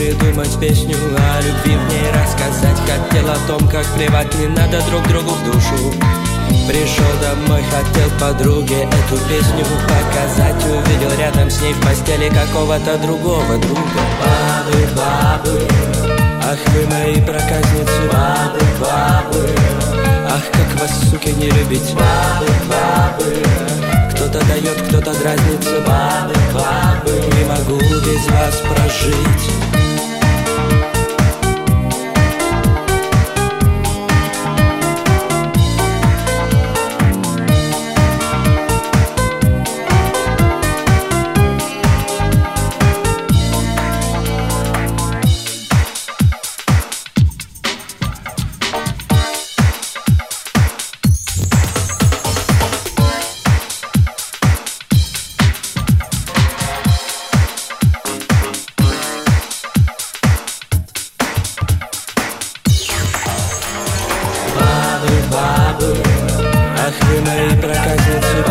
придумать песню о любви в ней рассказать. Хотел о том, как плевать не надо друг другу в душу. Пришел домой, хотел подруге эту песню показать. Увидел рядом с ней в постели какого-то другого друга. Бабы, бабы, ах вы мои проказницы. Бабы, бабы, ах как вас, суки, не любить. Бабы, бабы, кто-то дает, кто-то дразнится. Бабы, бабы, без вас прожить бабы Ах вы мои проказницы,